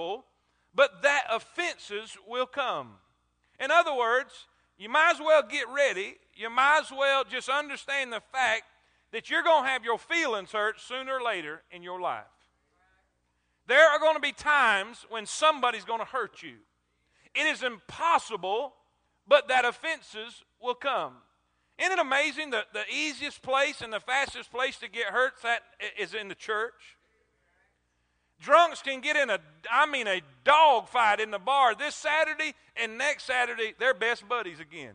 possible, but that offenses will come. In other words, you might as well get ready. You might as well just understand the fact that you're going to have your feelings hurt sooner or later in your life. There are going to be times when somebody's going to hurt you. It is impossible, but that offenses will come. Isn't it amazing that the easiest place and the fastest place to get hurt that is in the church? Drunks can get in a, I mean, a dog fight in the bar this Saturday, and next Saturday, they're best buddies again.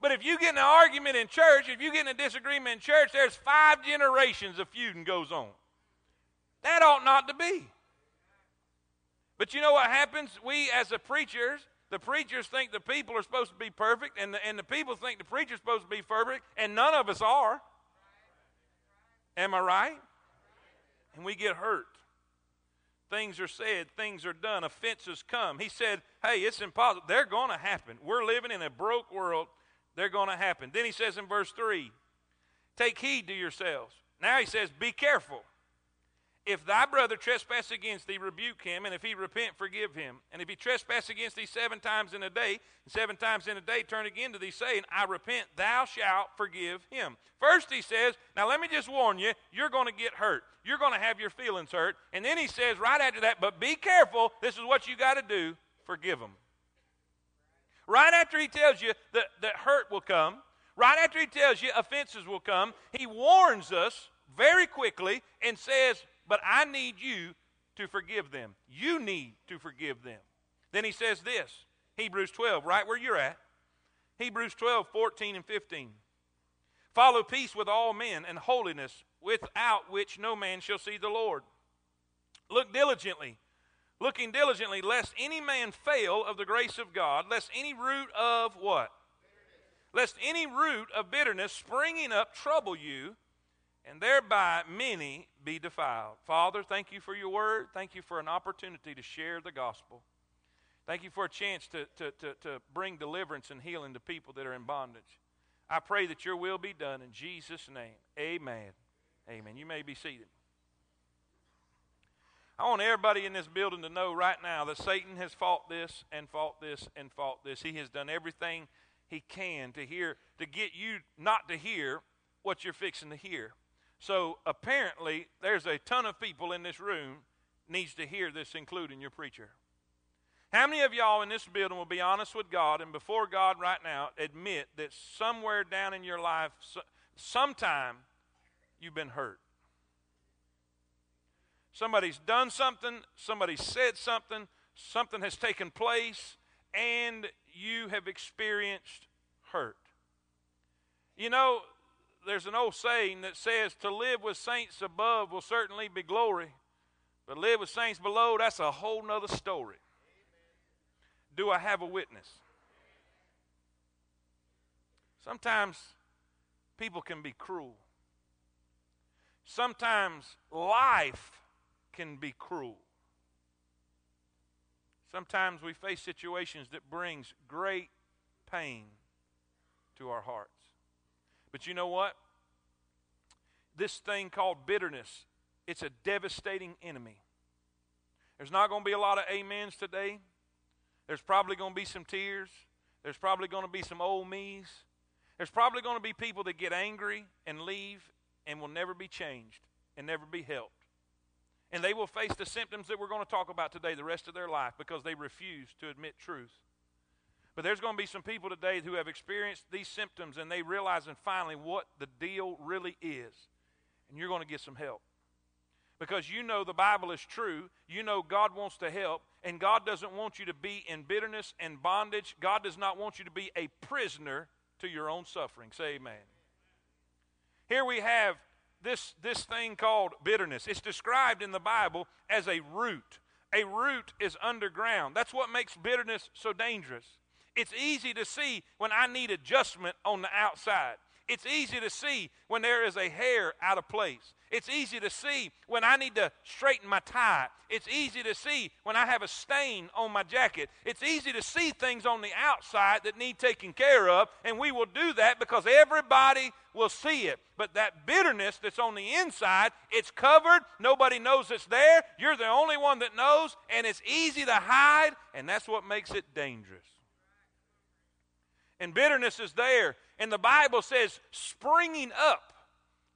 But if you get in an argument in church, if you get in a disagreement in church, there's five generations of feuding goes on. That ought not to be. But you know what happens? We, as the preachers, the preachers think the people are supposed to be perfect, and the, and the people think the preacher's supposed to be perfect, and none of us are. Am I right? And we get hurt. Things are said, things are done, offenses come. He said, Hey, it's impossible. They're going to happen. We're living in a broke world. They're going to happen. Then he says in verse 3 Take heed to yourselves. Now he says, Be careful. If thy brother trespass against thee, rebuke him, and if he repent, forgive him. And if he trespass against thee seven times in a day, and seven times in a day turn again to thee, saying, I repent, thou shalt forgive him. First he says, Now let me just warn you, you're going to get hurt. You're going to have your feelings hurt. And then he says, right after that, but be careful, this is what you got to do forgive him. Right after he tells you that, that hurt will come, right after he tells you offenses will come, he warns us very quickly and says, but I need you to forgive them. You need to forgive them. Then he says this Hebrews 12, right where you're at. Hebrews 12, 14 and 15. Follow peace with all men and holiness, without which no man shall see the Lord. Look diligently, looking diligently, lest any man fail of the grace of God, lest any root of what? Lest any root of bitterness springing up trouble you, and thereby many be defiled. Father, thank you for your word. Thank you for an opportunity to share the gospel. Thank you for a chance to, to, to, to bring deliverance and healing to people that are in bondage. I pray that your will be done in Jesus' name. Amen. Amen. You may be seated. I want everybody in this building to know right now that Satan has fought this and fought this and fought this. He has done everything he can to hear to get you not to hear what you're fixing to hear. So apparently, there's a ton of people in this room needs to hear this, including your preacher. How many of y'all in this building will be honest with God and before God right now admit that somewhere down in your life, sometime you've been hurt? Somebody's done something, somebody said something, something has taken place, and you have experienced hurt. You know, there's an old saying that says to live with saints above will certainly be glory, but live with saints below, that's a whole nother story. Do I have a witness? Sometimes people can be cruel. Sometimes life can be cruel. Sometimes we face situations that brings great pain to our hearts. But you know what? This thing called bitterness, it's a devastating enemy. There's not going to be a lot of amens today. There's probably going to be some tears. There's probably going to be some old me's. There's probably going to be people that get angry and leave and will never be changed and never be helped. And they will face the symptoms that we're going to talk about today the rest of their life because they refuse to admit truth. But there's going to be some people today who have experienced these symptoms and they realize and finally what the deal really is. And you're going to get some help. Because you know the Bible is true. You know God wants to help. And God doesn't want you to be in bitterness and bondage. God does not want you to be a prisoner to your own suffering. Say amen. Here we have this, this thing called bitterness. It's described in the Bible as a root. A root is underground. That's what makes bitterness so dangerous. It's easy to see when I need adjustment on the outside. It's easy to see when there is a hair out of place. It's easy to see when I need to straighten my tie. It's easy to see when I have a stain on my jacket. It's easy to see things on the outside that need taken care of, and we will do that because everybody will see it. But that bitterness that's on the inside, it's covered. Nobody knows it's there. You're the only one that knows, and it's easy to hide, and that's what makes it dangerous. And bitterness is there. And the Bible says, springing up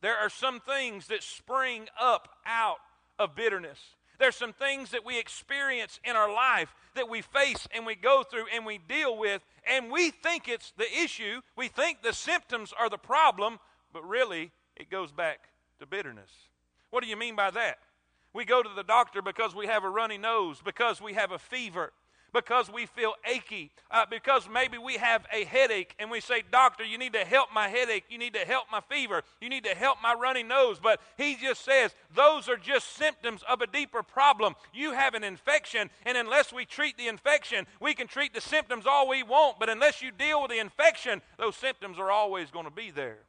there are some things that spring up out of bitterness. There's some things that we experience in our life that we face and we go through and we deal with, and we think it's the issue. We think the symptoms are the problem, but really it goes back to bitterness. What do you mean by that? We go to the doctor because we have a runny nose, because we have a fever, because we feel achy, uh, because maybe we have a headache and we say, Doctor, you need to help my headache, you need to help my fever, you need to help my runny nose. But he just says, those are just symptoms of a deeper problem. You have an infection, and unless we treat the infection, we can treat the symptoms all we want, but unless you deal with the infection, those symptoms are always going to be there.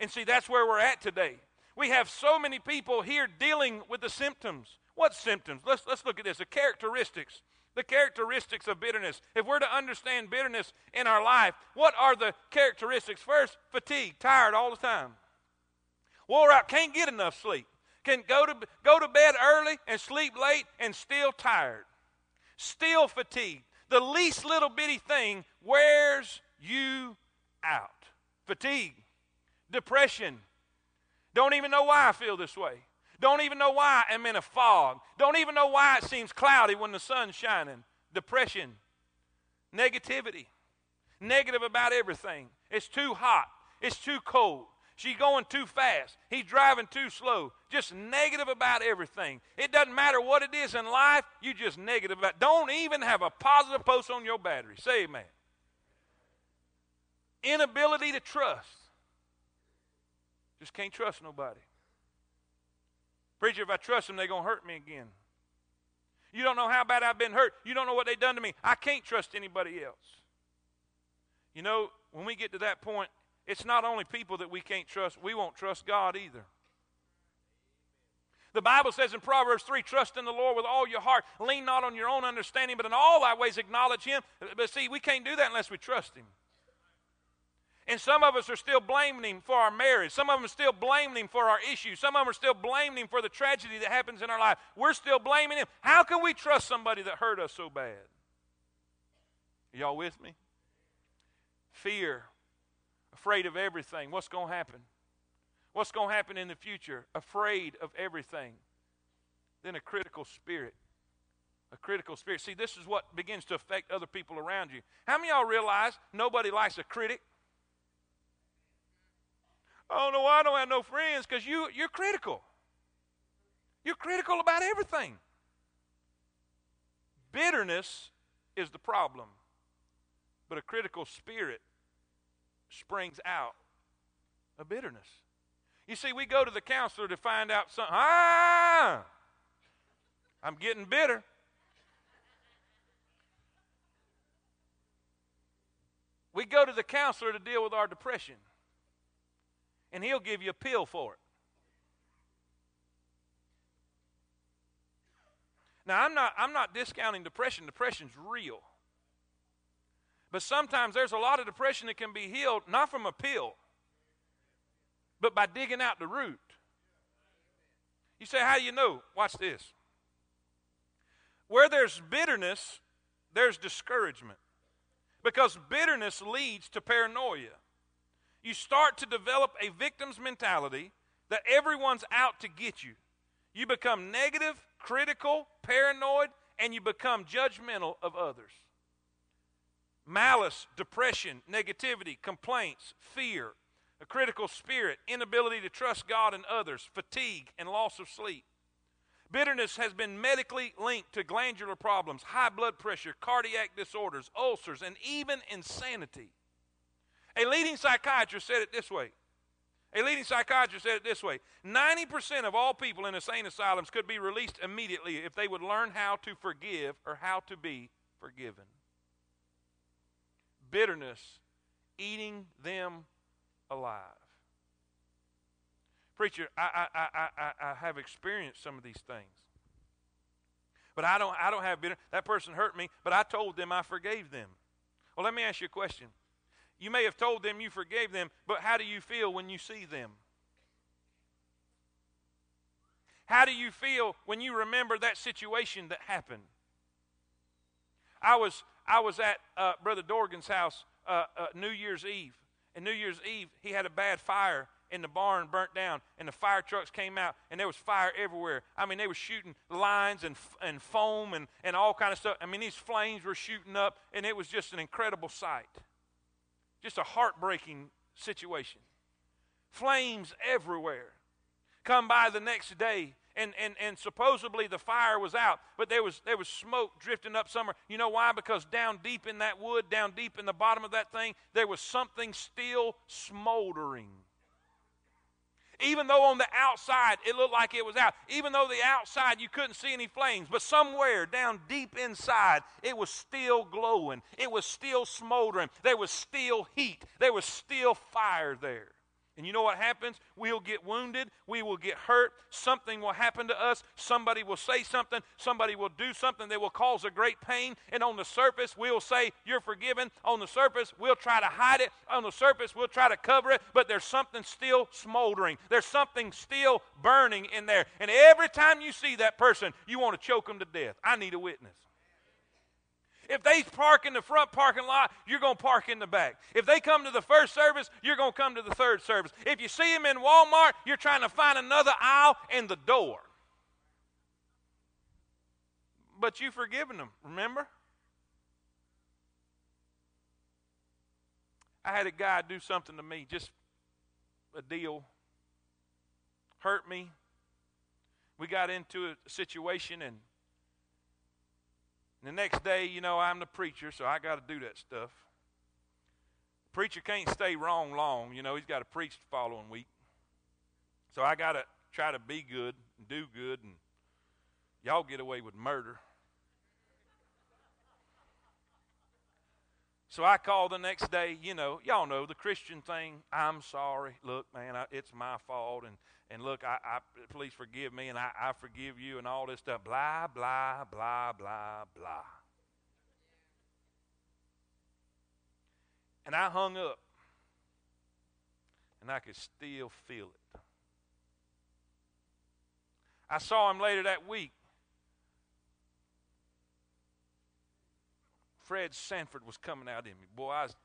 And see, that's where we're at today. We have so many people here dealing with the symptoms. What symptoms? Let's, let's look at this the characteristics the characteristics of bitterness. If we're to understand bitterness in our life, what are the characteristics? First, fatigue, tired all the time. Wore out, can't get enough sleep. Can go to, go to bed early and sleep late and still tired. Still fatigued. The least little bitty thing wears you out. Fatigue, depression. Don't even know why I feel this way. Don't even know why I'm in a fog. Don't even know why it seems cloudy when the sun's shining. Depression, negativity, negative about everything. It's too hot. It's too cold. She's going too fast. He's driving too slow. Just negative about everything. It doesn't matter what it is in life, you just negative about. Don't even have a positive post on your battery. Say amen. Inability to trust. Just can't trust nobody. Preacher, if I trust them, they're going to hurt me again. You don't know how bad I've been hurt. You don't know what they've done to me. I can't trust anybody else. You know, when we get to that point, it's not only people that we can't trust, we won't trust God either. The Bible says in Proverbs 3 trust in the Lord with all your heart. Lean not on your own understanding, but in all thy ways acknowledge Him. But see, we can't do that unless we trust Him. And some of us are still blaming him for our marriage. Some of them are still blaming him for our issues. Some of them are still blaming him for the tragedy that happens in our life. We're still blaming him. How can we trust somebody that hurt us so bad? Y'all with me? Fear, afraid of everything. What's going to happen? What's going to happen in the future? Afraid of everything. Then a critical spirit. A critical spirit. See, this is what begins to affect other people around you. How many y'all realize nobody likes a critic? I don't know why I don't have no friends because you, you're critical. You're critical about everything. Bitterness is the problem, but a critical spirit springs out of bitterness. You see, we go to the counselor to find out something. Ah, I'm getting bitter. We go to the counselor to deal with our depression and he'll give you a pill for it. Now, I'm not, I'm not discounting depression. Depression's real. But sometimes there's a lot of depression that can be healed not from a pill, but by digging out the root. You say, How do you know? Watch this. Where there's bitterness, there's discouragement. Because bitterness leads to paranoia you start to develop a victim's mentality that everyone's out to get you. You become negative, critical, paranoid, and you become judgmental of others. Malice, depression, negativity, complaints, fear, a critical spirit, inability to trust God and others, fatigue, and loss of sleep. Bitterness has been medically linked to glandular problems, high blood pressure, cardiac disorders, ulcers, and even insanity. A leading psychiatrist said it this way. A leading psychiatrist said it this way 90% of all people in insane asylums could be released immediately if they would learn how to forgive or how to be forgiven. Bitterness eating them alive. Preacher, I, I, I, I, I have experienced some of these things. But I don't, I don't have bitter. That person hurt me, but I told them I forgave them. Well, let me ask you a question. You may have told them you forgave them, but how do you feel when you see them? How do you feel when you remember that situation that happened? I was, I was at uh, Brother Dorgan's house uh, uh, New Year's Eve. And New Year's Eve, he had a bad fire in the barn burnt down, and the fire trucks came out, and there was fire everywhere. I mean, they were shooting lines and, and foam and, and all kind of stuff. I mean, these flames were shooting up, and it was just an incredible sight. Just a heartbreaking situation. Flames everywhere. Come by the next day, and, and, and supposedly the fire was out, but there was, there was smoke drifting up somewhere. You know why? Because down deep in that wood, down deep in the bottom of that thing, there was something still smoldering. Even though on the outside it looked like it was out, even though the outside you couldn't see any flames, but somewhere down deep inside it was still glowing, it was still smoldering, there was still heat, there was still fire there. And you know what happens? We'll get wounded. We will get hurt. Something will happen to us. Somebody will say something. Somebody will do something that will cause a great pain. And on the surface, we'll say, You're forgiven. On the surface, we'll try to hide it. On the surface, we'll try to cover it. But there's something still smoldering. There's something still burning in there. And every time you see that person, you want to choke them to death. I need a witness. If they park in the front parking lot, you're going to park in the back. If they come to the first service, you're going to come to the third service. If you see them in Walmart, you're trying to find another aisle in the door. But you've forgiven them, remember? I had a guy do something to me, just a deal, hurt me. We got into a situation and the next day, you know, I'm the preacher, so I got to do that stuff. Preacher can't stay wrong long. You know, he's got to preach the following week. So I got to try to be good and do good, and y'all get away with murder. So I call the next day, you know, y'all know the Christian thing. I'm sorry. Look, man, I, it's my fault. And, and look, I, I, please forgive me and I, I forgive you and all this stuff. Blah, blah, blah, blah, blah. And I hung up. And I could still feel it. I saw him later that week. Fred Sanford was coming out in me. Boy, I was,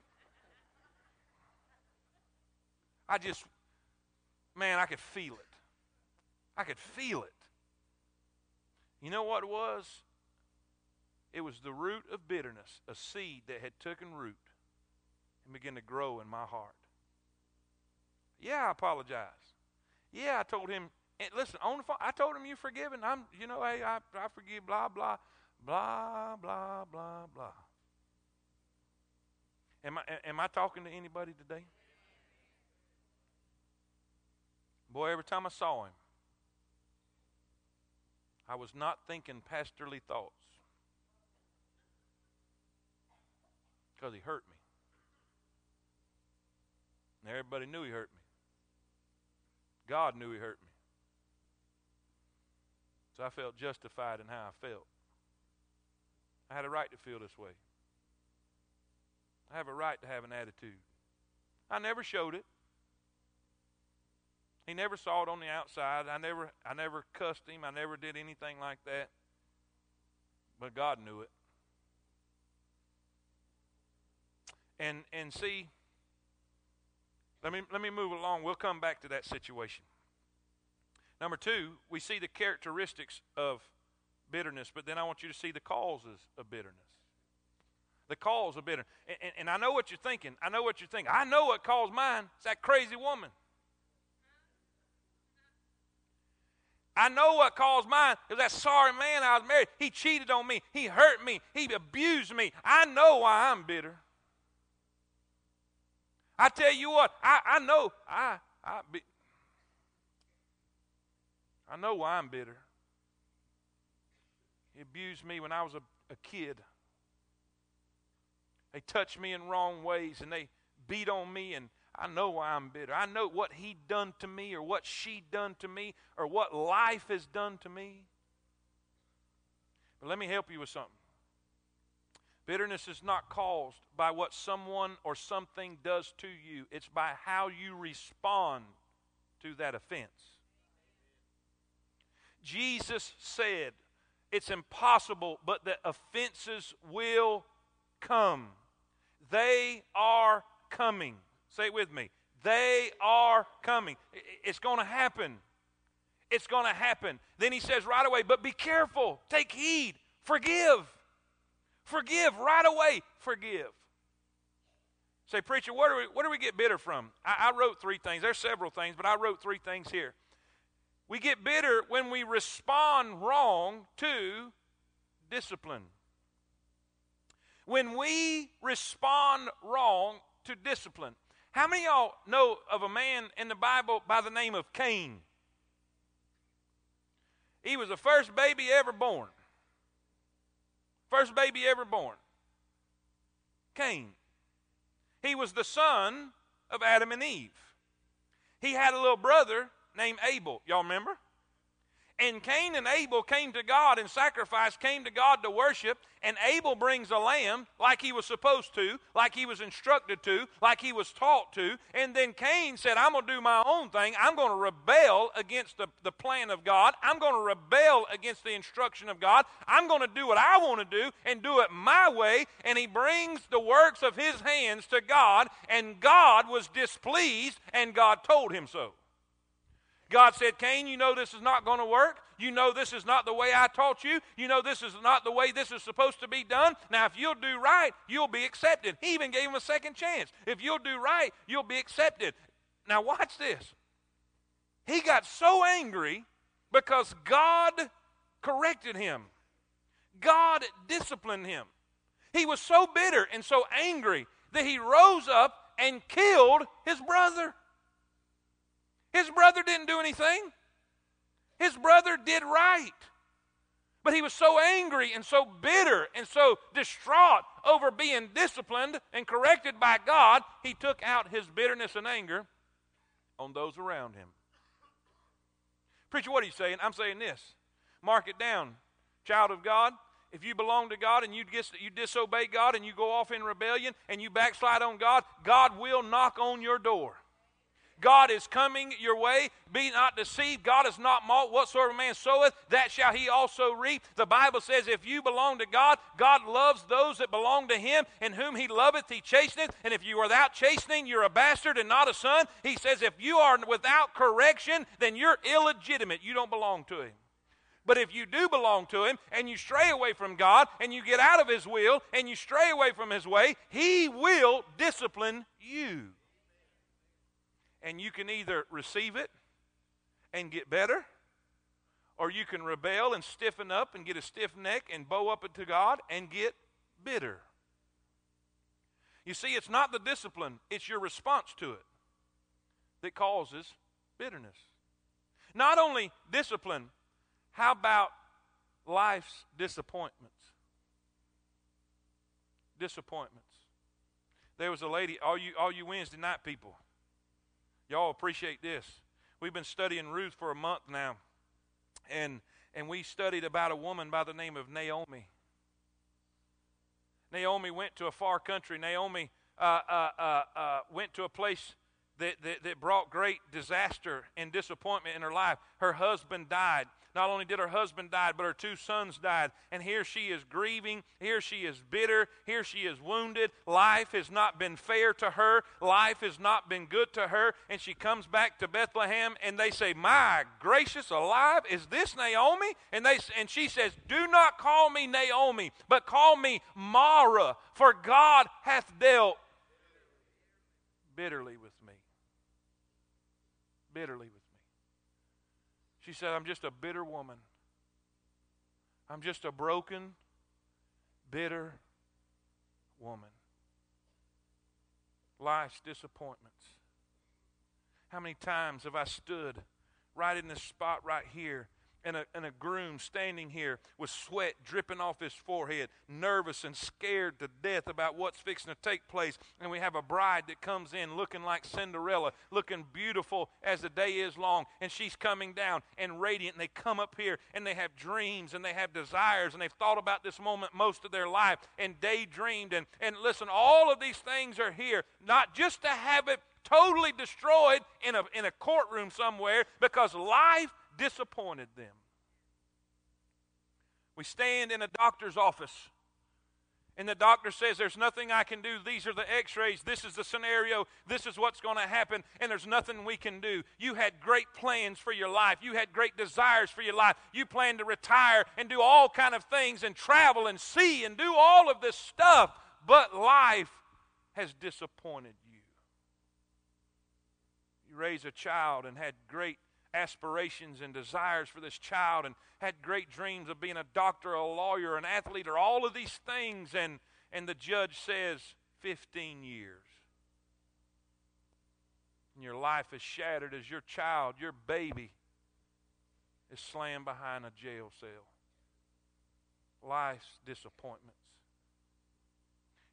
I just, man, I could feel it. I could feel it. You know what it was? It was the root of bitterness, a seed that had taken root and began to grow in my heart. Yeah, I apologize. Yeah, I told him. Listen, on the phone, I told him you're forgiven. I'm, you know, hey, I, I forgive. Blah blah, blah blah blah blah. Am I, am I talking to anybody today? Boy, every time I saw him, I was not thinking pastorly thoughts because he hurt me. And everybody knew he hurt me. God knew he hurt me. So I felt justified in how I felt. I had a right to feel this way. I have a right to have an attitude. I never showed it. He never saw it on the outside. I never I never cussed him. I never did anything like that. But God knew it. And and see let me let me move along. We'll come back to that situation. Number 2, we see the characteristics of bitterness, but then I want you to see the causes of bitterness the cause of bitterness. And, and, and, I know what you're thinking. I know what you're thinking. I know what caused mine. It's that crazy woman. I know what caused mine. It was that sorry man I was married. He cheated on me. He hurt me. He abused me. I know why I'm bitter. I tell you what, I, I know I I be, I know why I'm bitter. He abused me when I was a, a kid. They touched me in wrong ways and they beat on me and I know why I'm bitter. I know what he done to me or what she done to me or what life has done to me. But let me help you with something. Bitterness is not caused by what someone or something does to you, it's by how you respond to that offense. Jesus said, It's impossible, but the offenses will come. They are coming. Say it with me. They are coming. It's going to happen. It's going to happen. Then he says right away, but be careful. Take heed. Forgive. Forgive right away. Forgive. Say, preacher, what do we, what do we get bitter from? I, I wrote three things. There's several things, but I wrote three things here. We get bitter when we respond wrong to discipline. When we respond wrong to discipline. How many of y'all know of a man in the Bible by the name of Cain? He was the first baby ever born. First baby ever born. Cain. He was the son of Adam and Eve. He had a little brother named Abel. Y'all remember? And Cain and Abel came to God and sacrificed, came to God to worship, and Abel brings a lamb like he was supposed to, like he was instructed to, like he was taught to. And then Cain said, I'm going to do my own thing. I'm going to rebel against the, the plan of God. I'm going to rebel against the instruction of God. I'm going to do what I want to do and do it my way. And he brings the works of his hands to God, and God was displeased, and God told him so. God said, Cain, you know this is not going to work. You know this is not the way I taught you. You know this is not the way this is supposed to be done. Now, if you'll do right, you'll be accepted. He even gave him a second chance. If you'll do right, you'll be accepted. Now, watch this. He got so angry because God corrected him, God disciplined him. He was so bitter and so angry that he rose up and killed his brother. His brother didn't do anything. His brother did right. But he was so angry and so bitter and so distraught over being disciplined and corrected by God, he took out his bitterness and anger on those around him. Preacher, what are you saying? I'm saying this. Mark it down. Child of God, if you belong to God and you, dis- you disobey God and you go off in rebellion and you backslide on God, God will knock on your door. God is coming your way. Be not deceived. God is not mocked. Whatsoever man soweth, that shall he also reap. The Bible says, if you belong to God, God loves those that belong to him, and whom he loveth, he chasteneth. And if you are without chastening, you're a bastard and not a son. He says, if you are without correction, then you're illegitimate. You don't belong to him. But if you do belong to Him and you stray away from God and you get out of His will and you stray away from His way, He will discipline you. And you can either receive it and get better, or you can rebel and stiffen up and get a stiff neck and bow up to God and get bitter. You see, it's not the discipline, it's your response to it that causes bitterness. Not only discipline, how about life's disappointments? Disappointments. There was a lady, all you, all you Wednesday night people, Y'all appreciate this. We've been studying Ruth for a month now, and and we studied about a woman by the name of Naomi. Naomi went to a far country. Naomi uh, uh, uh, uh went to a place that, that, that brought great disaster and disappointment in her life. Her husband died. Not only did her husband die, but her two sons died. And here she is grieving. Here she is bitter. Here she is wounded. Life has not been fair to her. Life has not been good to her. And she comes back to Bethlehem and they say, My gracious alive, is this Naomi? And, they, and she says, Do not call me Naomi, but call me Mara, for God hath dealt bitterly with me. Bitterly with. She said, I'm just a bitter woman. I'm just a broken, bitter woman. Life's disappointments. How many times have I stood right in this spot right here and a, and a groom standing here with sweat dripping off his forehead, nervous and scared to death about what's fixing to take place. And we have a bride that comes in looking like Cinderella, looking beautiful as the day is long. And she's coming down and radiant. And they come up here and they have dreams and they have desires and they've thought about this moment most of their life and daydreamed. And, and listen, all of these things are here, not just to have it totally destroyed in a, in a courtroom somewhere because life disappointed them. We stand in a doctor's office, and the doctor says, There's nothing I can do. These are the x rays. This is the scenario. This is what's going to happen, and there's nothing we can do. You had great plans for your life. You had great desires for your life. You planned to retire and do all kind of things and travel and see and do all of this stuff, but life has disappointed you. You raised a child and had great aspirations and desires for this child and had great dreams of being a doctor, a lawyer, an athlete, or all of these things. And, and the judge says, 15 years. And your life is shattered as your child, your baby, is slammed behind a jail cell. Life's disappointments.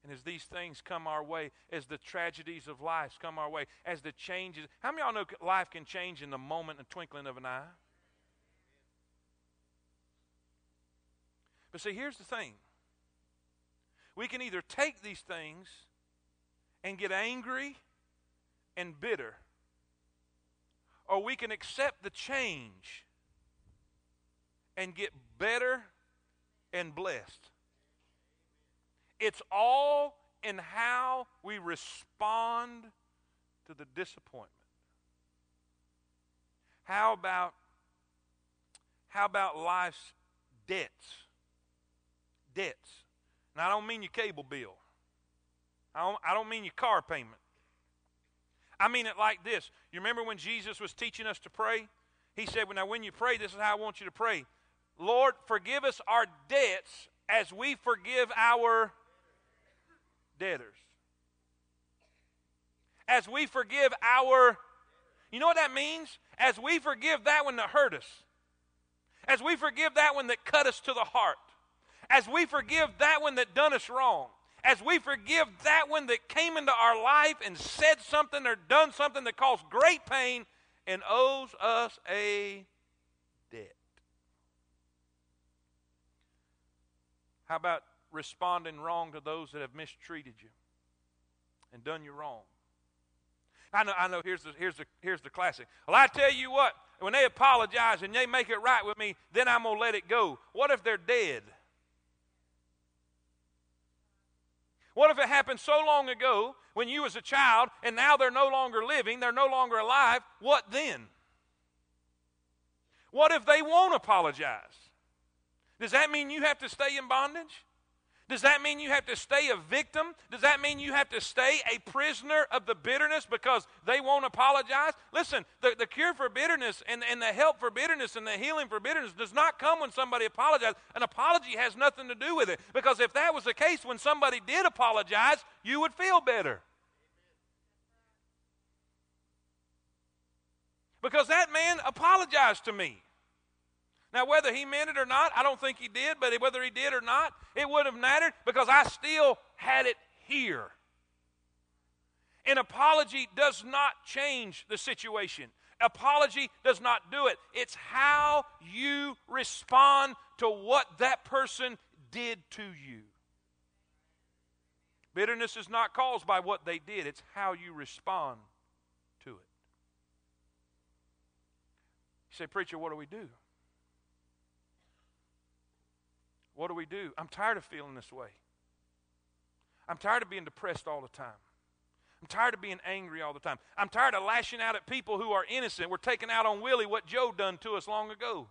And as these things come our way, as the tragedies of life come our way, as the changes, how many of y'all know life can change in the moment and twinkling of an eye? But see, here's the thing. We can either take these things and get angry and bitter, or we can accept the change and get better and blessed. It's all in how we respond to the disappointment. How about how about life's debts? Debts. And I don't mean your cable bill. I don't, I don't mean your car payment. I mean it like this. You remember when Jesus was teaching us to pray? He said, well, Now, when you pray, this is how I want you to pray Lord, forgive us our debts as we forgive our debtors. As we forgive our, you know what that means? As we forgive that one that hurt us. As we forgive that one that cut us to the heart. As we forgive that one that done us wrong. As we forgive that one that came into our life and said something or done something that caused great pain and owes us a debt. How about responding wrong to those that have mistreated you and done you wrong. I know, I know here's, the, here's, the, here's the classic. Well, I tell you what, when they apologize and they make it right with me, then I'm going to let it go. What if they're dead? What if it happened so long ago when you was a child and now they're no longer living, they're no longer alive? What then? What if they won't apologize? Does that mean you have to stay in bondage? Does that mean you have to stay a victim? Does that mean you have to stay a prisoner of the bitterness because they won't apologize? Listen, the, the cure for bitterness and, and the help for bitterness and the healing for bitterness does not come when somebody apologizes. An apology has nothing to do with it because if that was the case, when somebody did apologize, you would feel better. Because that man apologized to me. Now, whether he meant it or not, I don't think he did, but whether he did or not, it wouldn't have mattered because I still had it here. An apology does not change the situation. Apology does not do it. It's how you respond to what that person did to you. Bitterness is not caused by what they did, it's how you respond to it. You say, Preacher, what do we do? What do we do? I'm tired of feeling this way. I'm tired of being depressed all the time. I'm tired of being angry all the time. I'm tired of lashing out at people who are innocent. We're taking out on Willie what Joe done to us long ago.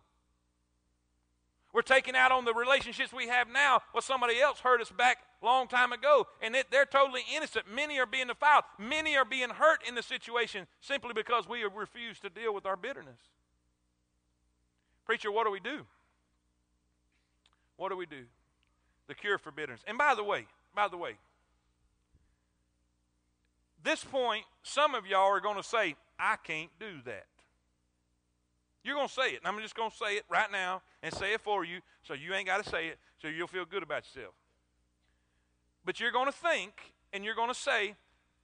We're taking out on the relationships we have now what somebody else hurt us back long time ago, and it, they're totally innocent. Many are being defiled. Many are being hurt in the situation simply because we have refused to deal with our bitterness. Preacher, what do we do? What do we do? The cure for bitterness. And by the way, by the way, this point, some of y'all are going to say, I can't do that. You're going to say it. And I'm just going to say it right now and say it for you so you ain't got to say it so you'll feel good about yourself. But you're going to think and you're going to say,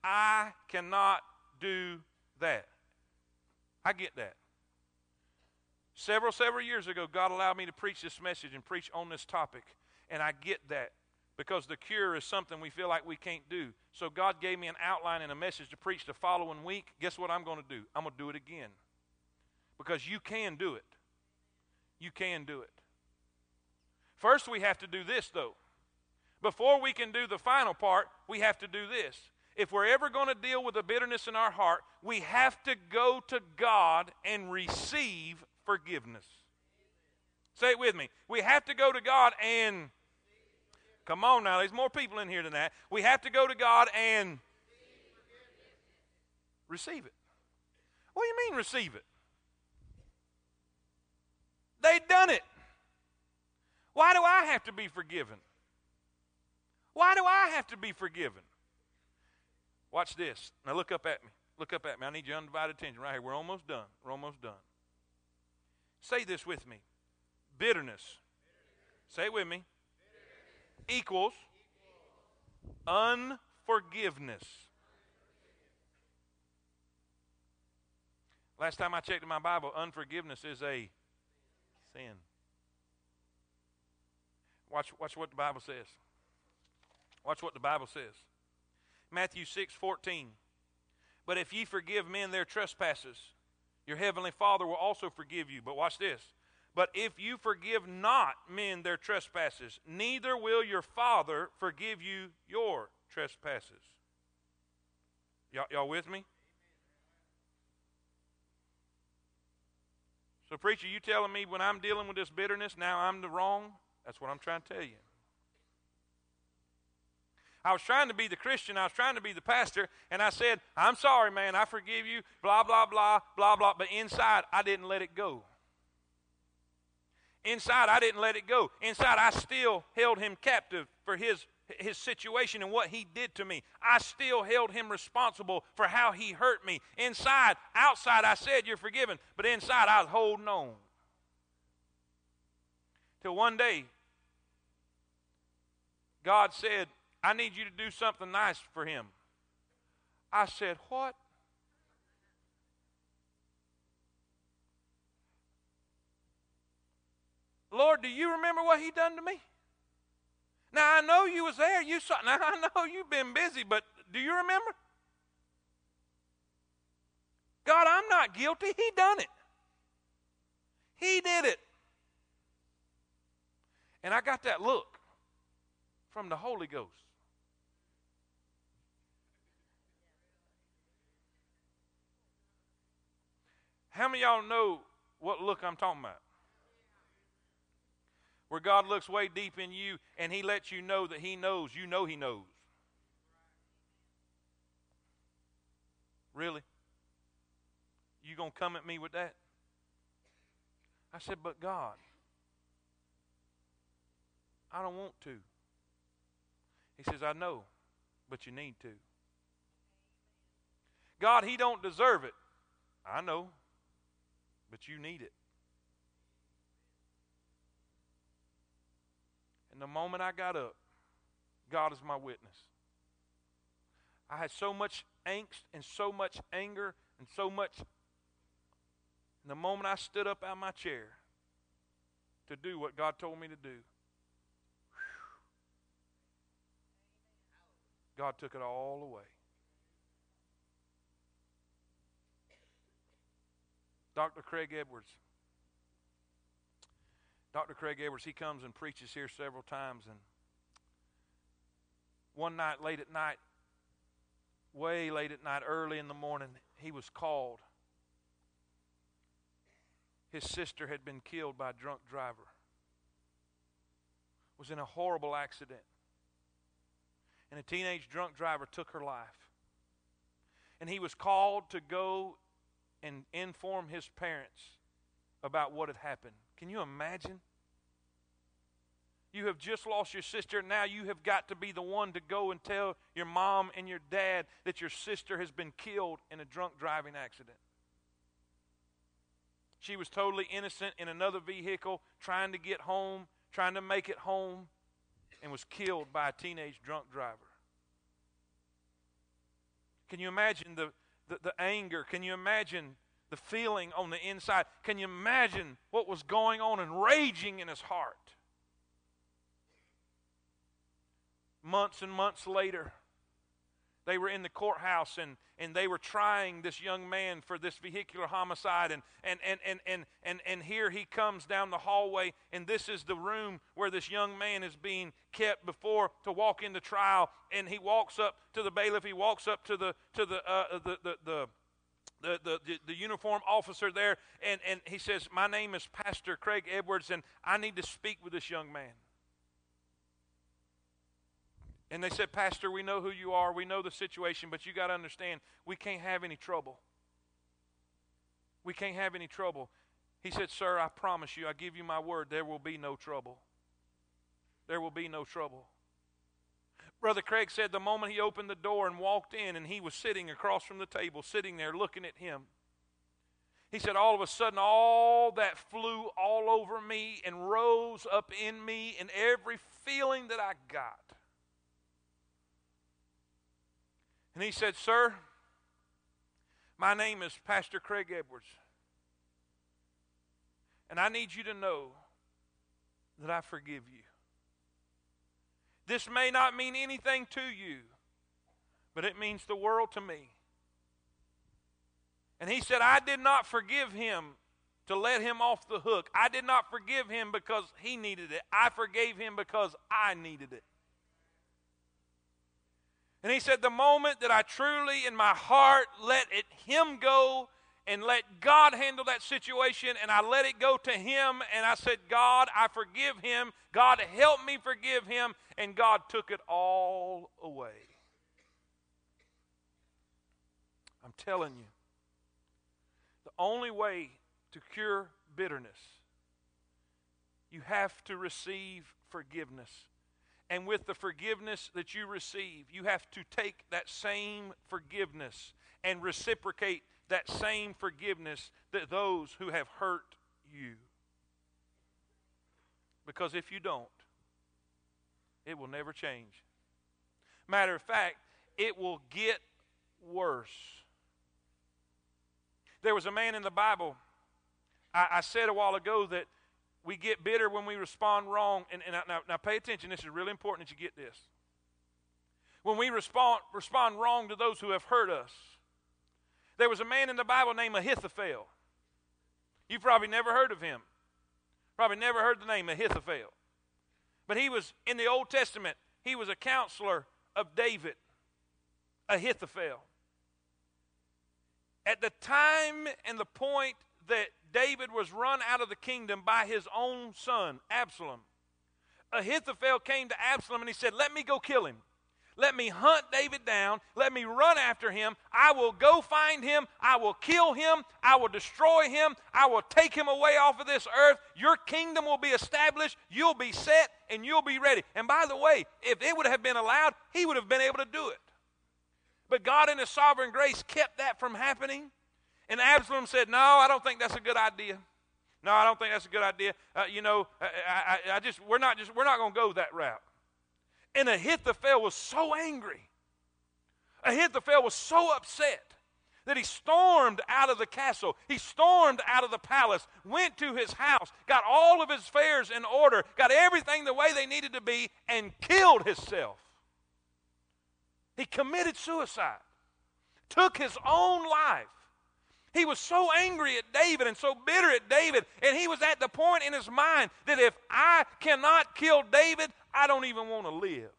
I cannot do that. I get that. Several, several years ago, God allowed me to preach this message and preach on this topic. And I get that because the cure is something we feel like we can't do. So God gave me an outline and a message to preach the following week. Guess what I'm going to do? I'm going to do it again. Because you can do it. You can do it. First, we have to do this, though. Before we can do the final part, we have to do this. If we're ever going to deal with the bitterness in our heart, we have to go to God and receive forgiveness. Say it with me. We have to go to God and. Come on now, there's more people in here than that. We have to go to God and receive it. What do you mean receive it? They done it. Why do I have to be forgiven? Why do I have to be forgiven? Watch this. Now look up at me. Look up at me. I need your undivided attention right here. We're almost done. We're almost done. Say this with me bitterness. Say it with me. Equals unforgiveness. Last time I checked in my Bible, unforgiveness is a sin. Watch, watch what the Bible says. Watch what the Bible says. Matthew 6 14. But if ye forgive men their trespasses, your heavenly Father will also forgive you. But watch this. But if you forgive not men their trespasses, neither will your Father forgive you your trespasses. Y'all, y'all with me? So, preacher, you telling me when I'm dealing with this bitterness, now I'm the wrong? That's what I'm trying to tell you. I was trying to be the Christian, I was trying to be the pastor, and I said, I'm sorry, man, I forgive you, blah, blah, blah, blah, blah. But inside, I didn't let it go. Inside, I didn't let it go. Inside, I still held him captive for his, his situation and what he did to me. I still held him responsible for how he hurt me. Inside, outside, I said, You're forgiven. But inside, I was holding on. Till one day, God said, I need you to do something nice for him. I said, What? Lord, do you remember what he done to me? Now I know you was there. You saw. Now I know you've been busy, but do you remember? God, I'm not guilty. He done it. He did it. And I got that look from the Holy Ghost. How many y'all know what look I'm talking about? Where God looks way deep in you and He lets you know that He knows. You know He knows. Really? You going to come at me with that? I said, But God, I don't want to. He says, I know, but you need to. God, He don't deserve it. I know but you need it. And the moment I got up, God is my witness. I had so much angst and so much anger and so much. And the moment I stood up out of my chair to do what God told me to do, God took it all away. Dr. Craig Edwards. Dr. Craig Edwards, he comes and preaches here several times. And one night, late at night, way late at night, early in the morning, he was called. His sister had been killed by a drunk driver. Was in a horrible accident. And a teenage drunk driver took her life. And he was called to go and inform his parents about what had happened. Can you imagine? You have just lost your sister. Now you have got to be the one to go and tell your mom and your dad that your sister has been killed in a drunk driving accident. She was totally innocent in another vehicle, trying to get home, trying to make it home, and was killed by a teenage drunk driver. Can you imagine the, the, the anger? Can you imagine the feeling on the inside? Can you imagine what was going on and raging in his heart? Months and months later, they were in the courthouse and, and they were trying this young man for this vehicular homicide. And, and, and, and, and, and, and here he comes down the hallway, and this is the room where this young man is being kept before to walk into trial. And he walks up to the bailiff, he walks up to the, to the, uh, the, the, the the, the, the, the, uniform officer there, and, and he says, My name is Pastor Craig Edwards, and I need to speak with this young man. And they said, Pastor, we know who you are. We know the situation, but you got to understand, we can't have any trouble. We can't have any trouble. He said, Sir, I promise you, I give you my word, there will be no trouble. There will be no trouble. Brother Craig said the moment he opened the door and walked in, and he was sitting across from the table, sitting there looking at him. He said, All of a sudden, all that flew all over me and rose up in me, and every feeling that I got And he said, Sir, my name is Pastor Craig Edwards. And I need you to know that I forgive you. This may not mean anything to you, but it means the world to me. And he said, I did not forgive him to let him off the hook. I did not forgive him because he needed it. I forgave him because I needed it. And he said, The moment that I truly in my heart let it, him go and let God handle that situation, and I let it go to him, and I said, God, I forgive him. God, help me forgive him. And God took it all away. I'm telling you, the only way to cure bitterness, you have to receive forgiveness. And with the forgiveness that you receive, you have to take that same forgiveness and reciprocate that same forgiveness that those who have hurt you. Because if you don't, it will never change. Matter of fact, it will get worse. There was a man in the Bible, I, I said a while ago that we get bitter when we respond wrong. And, and now, now, pay attention. This is really important that you get this. When we respond, respond wrong to those who have hurt us, there was a man in the Bible named Ahithophel. You've probably never heard of him. Probably never heard the name Ahithophel. But he was in the Old Testament, he was a counselor of David, Ahithophel. At the time and the point that David was run out of the kingdom by his own son, Absalom. Ahithophel came to Absalom and he said, Let me go kill him. Let me hunt David down. Let me run after him. I will go find him. I will kill him. I will destroy him. I will take him away off of this earth. Your kingdom will be established. You'll be set and you'll be ready. And by the way, if it would have been allowed, he would have been able to do it. But God, in His sovereign grace, kept that from happening. And Absalom said, No, I don't think that's a good idea. No, I don't think that's a good idea. Uh, you know, I, I, I, just we're not just we're not going to go that route. And Ahithophel was so angry. Ahithophel was so upset that he stormed out of the castle. He stormed out of the palace, went to his house, got all of his affairs in order, got everything the way they needed to be, and killed himself. He committed suicide, took his own life. He was so angry at David and so bitter at David, and he was at the point in his mind that if I cannot kill David, I don't even want to live.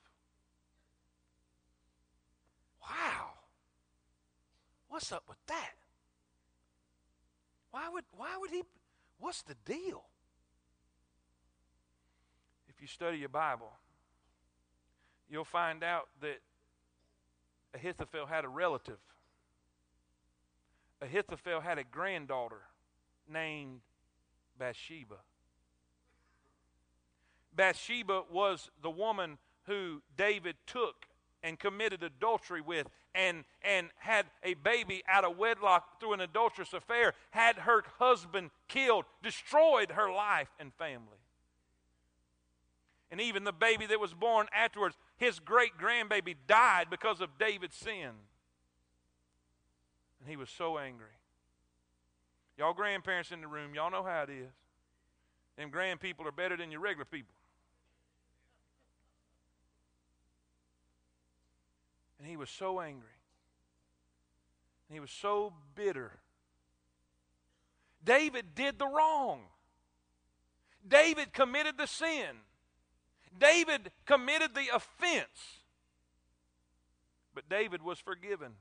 Wow. What's up with that? Why would why would he what's the deal? If you study your Bible, you'll find out that Ahithophel had a relative Ahithophel had a granddaughter named Bathsheba. Bathsheba was the woman who David took and committed adultery with and, and had a baby out of wedlock through an adulterous affair, had her husband killed, destroyed her life and family. And even the baby that was born afterwards, his great grandbaby died because of David's sin. And he was so angry. Y'all grandparents in the room, y'all know how it is. Them grand people are better than your regular people. And he was so angry. And he was so bitter. David did the wrong. David committed the sin. David committed the offense. But David was forgiven.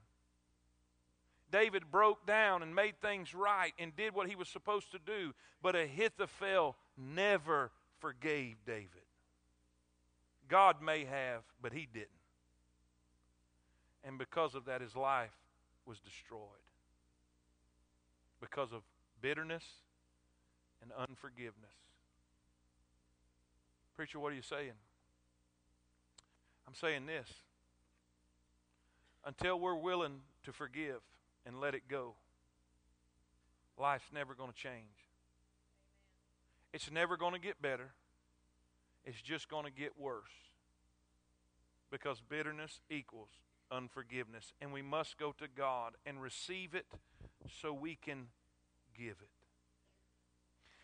David broke down and made things right and did what he was supposed to do. But Ahithophel never forgave David. God may have, but he didn't. And because of that, his life was destroyed. Because of bitterness and unforgiveness. Preacher, what are you saying? I'm saying this. Until we're willing to forgive and let it go, life's never going to change. It's never going to get better. It's just going to get worse. Because bitterness equals unforgiveness. And we must go to God and receive it so we can give it.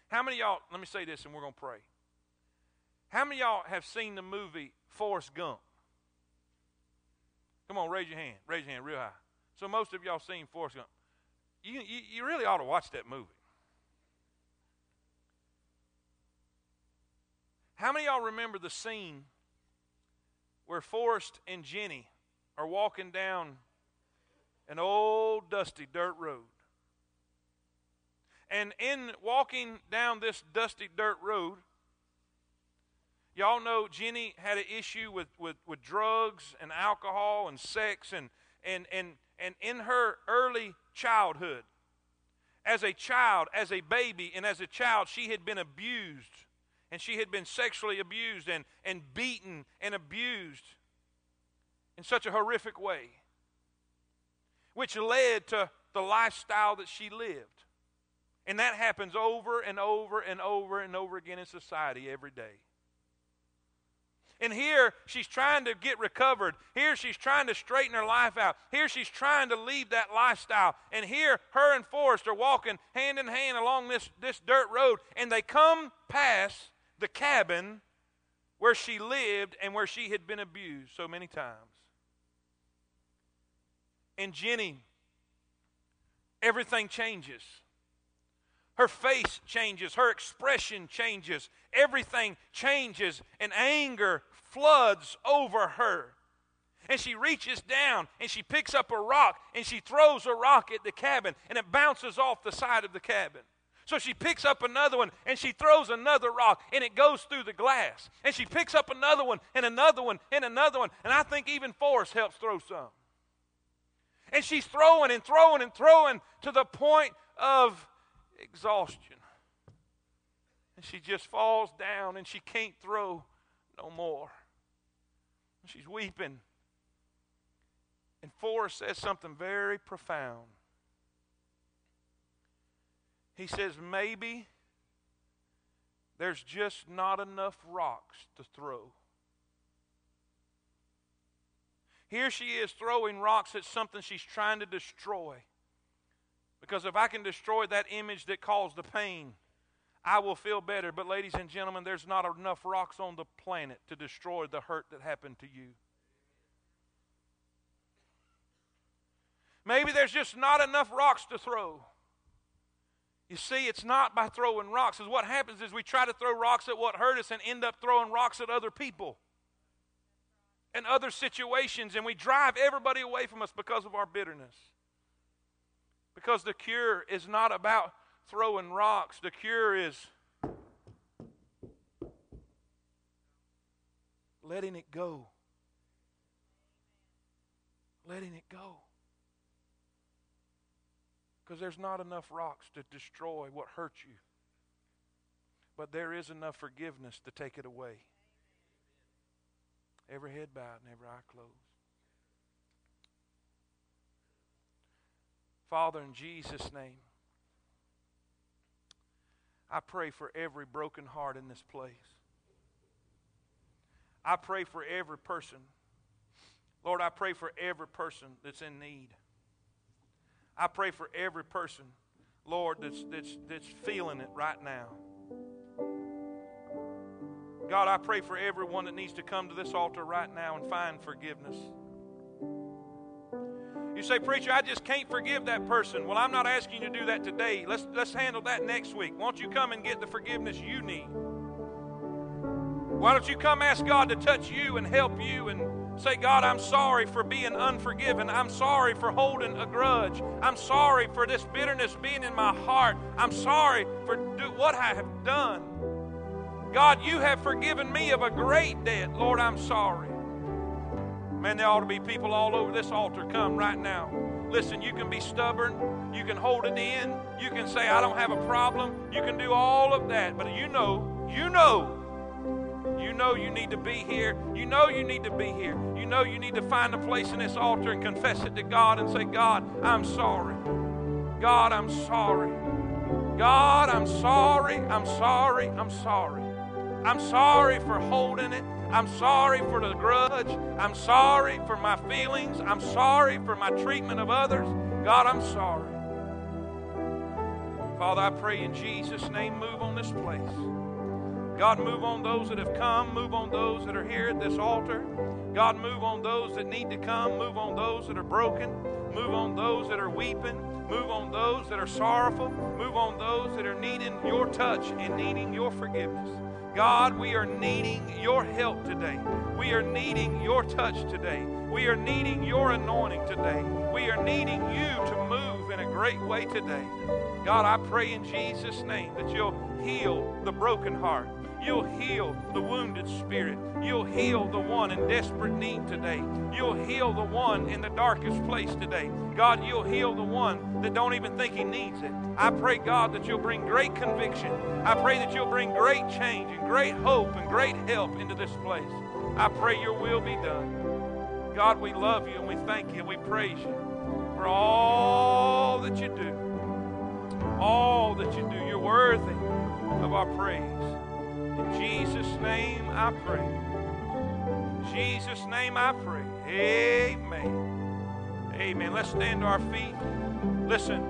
How many y'all, let me say this and we're going to pray. How many y'all have seen the movie Forrest Gump? Come on, raise your hand. Raise your hand real high. So most of y'all seen Forrest Gump. You, you, you really ought to watch that movie. How many y'all remember the scene where Forrest and Jenny are walking down an old dusty dirt road. And in walking down this dusty dirt road, y'all know Jenny had an issue with, with, with drugs and alcohol and sex and, and, and, and in her early childhood, as a child, as a baby, and as a child, she had been abused. And she had been sexually abused and, and beaten and abused in such a horrific way, which led to the lifestyle that she lived. And that happens over and over and over and over again in society every day. And here she's trying to get recovered. Here she's trying to straighten her life out. Here she's trying to leave that lifestyle. And here her and Forrest are walking hand in hand along this, this dirt road. And they come past the cabin where she lived and where she had been abused so many times and Jenny, everything changes. Her face changes, her expression changes, everything changes, and anger floods over her. And she reaches down and she picks up a rock and she throws a rock at the cabin and it bounces off the side of the cabin. So she picks up another one and she throws another rock and it goes through the glass. And she picks up another one and another one and another one. And I think even Forrest helps throw some. And she's throwing and throwing and throwing to the point of exhaustion. And she just falls down and she can't throw no more. She's weeping. And Forrest says something very profound. He says, maybe there's just not enough rocks to throw. Here she is throwing rocks at something she's trying to destroy. Because if I can destroy that image that caused the pain, I will feel better. But, ladies and gentlemen, there's not enough rocks on the planet to destroy the hurt that happened to you. Maybe there's just not enough rocks to throw. You see, it's not by throwing rocks. Because what happens is we try to throw rocks at what hurt us and end up throwing rocks at other people and other situations, and we drive everybody away from us because of our bitterness. Because the cure is not about throwing rocks. The cure is letting it go. Letting it go. Because there's not enough rocks to destroy what hurt you, but there is enough forgiveness to take it away. Every head bowed and every eye closed. Father, in Jesus' name. I pray for every broken heart in this place. I pray for every person. Lord, I pray for every person that's in need. I pray for every person, Lord, that's, that's, that's feeling it right now. God, I pray for everyone that needs to come to this altar right now and find forgiveness. You say, Preacher, I just can't forgive that person. Well, I'm not asking you to do that today. Let's, let's handle that next week. Won't you come and get the forgiveness you need? Why don't you come ask God to touch you and help you and say, God, I'm sorry for being unforgiven. I'm sorry for holding a grudge. I'm sorry for this bitterness being in my heart. I'm sorry for do, what I have done. God, you have forgiven me of a great debt. Lord, I'm sorry. Man, there ought to be people all over this altar come right now. Listen, you can be stubborn. You can hold it in. You can say, I don't have a problem. You can do all of that. But you know, you know, you know you need to be here. You know you need to be here. You know you need to find a place in this altar and confess it to God and say, God, I'm sorry. God, I'm sorry. God, I'm sorry. I'm sorry. I'm sorry. I'm sorry for holding it. I'm sorry for the grudge. I'm sorry for my feelings. I'm sorry for my treatment of others. God, I'm sorry. Father, I pray in Jesus' name, move on this place. God, move on those that have come. Move on those that are here at this altar. God, move on those that need to come. Move on those that are broken. Move on those that are weeping. Move on those that are sorrowful. Move on those that are needing your touch and needing your forgiveness. God, we are needing your help today. We are needing your touch today. We are needing your anointing today. We are needing you to move in a great way today. God, I pray in Jesus' name that you'll heal the broken heart. You'll heal the wounded spirit. You'll heal the one in desperate need today. You'll heal the one in the darkest place today. God, you'll heal the one that don't even think he needs it. I pray, God, that you'll bring great conviction. I pray that you'll bring great change and great hope and great help into this place. I pray your will be done. God, we love you and we thank you and we praise you for all that you do. All that you do. You're worthy of our praise. Jesus' name I pray. In Jesus' name I pray. Amen. Amen. Let's stand to our feet. Listen,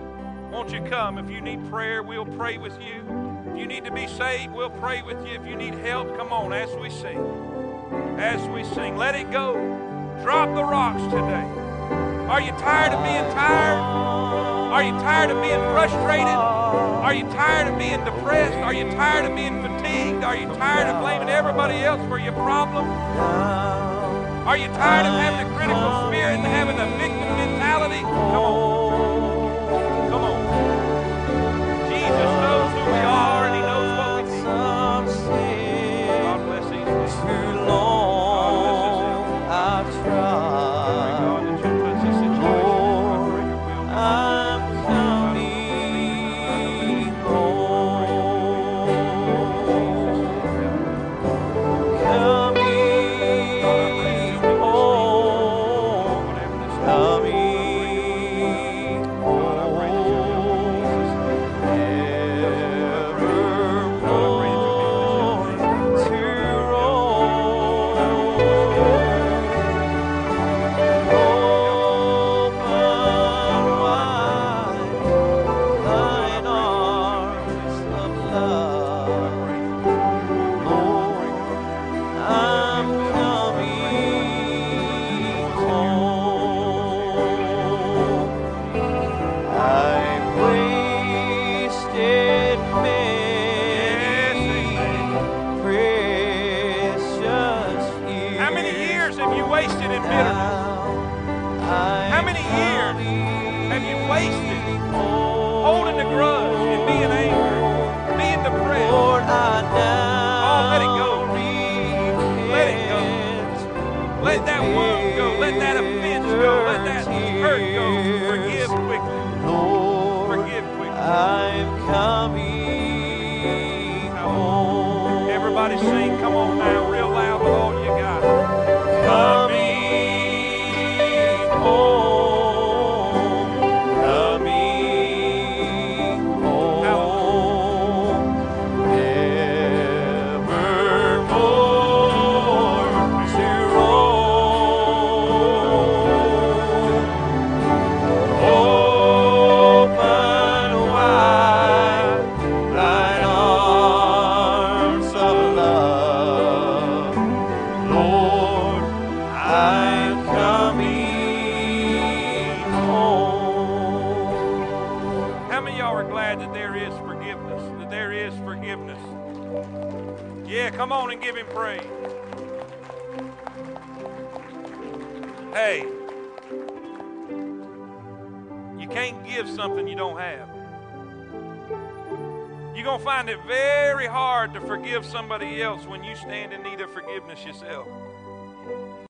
won't you come? If you need prayer, we'll pray with you. If you need to be saved, we'll pray with you. If you need help, come on as we sing. As we sing, let it go. Drop the rocks today. Are you tired of being tired? Are you tired of being frustrated? Are you tired of being depressed? Are you tired of being fatigued? Are you tired of blaming everybody else for your problem? Are you tired of having a critical spirit and having a victim mentality? Come on. Have very hard to forgive somebody else when you stand in need of forgiveness yourself.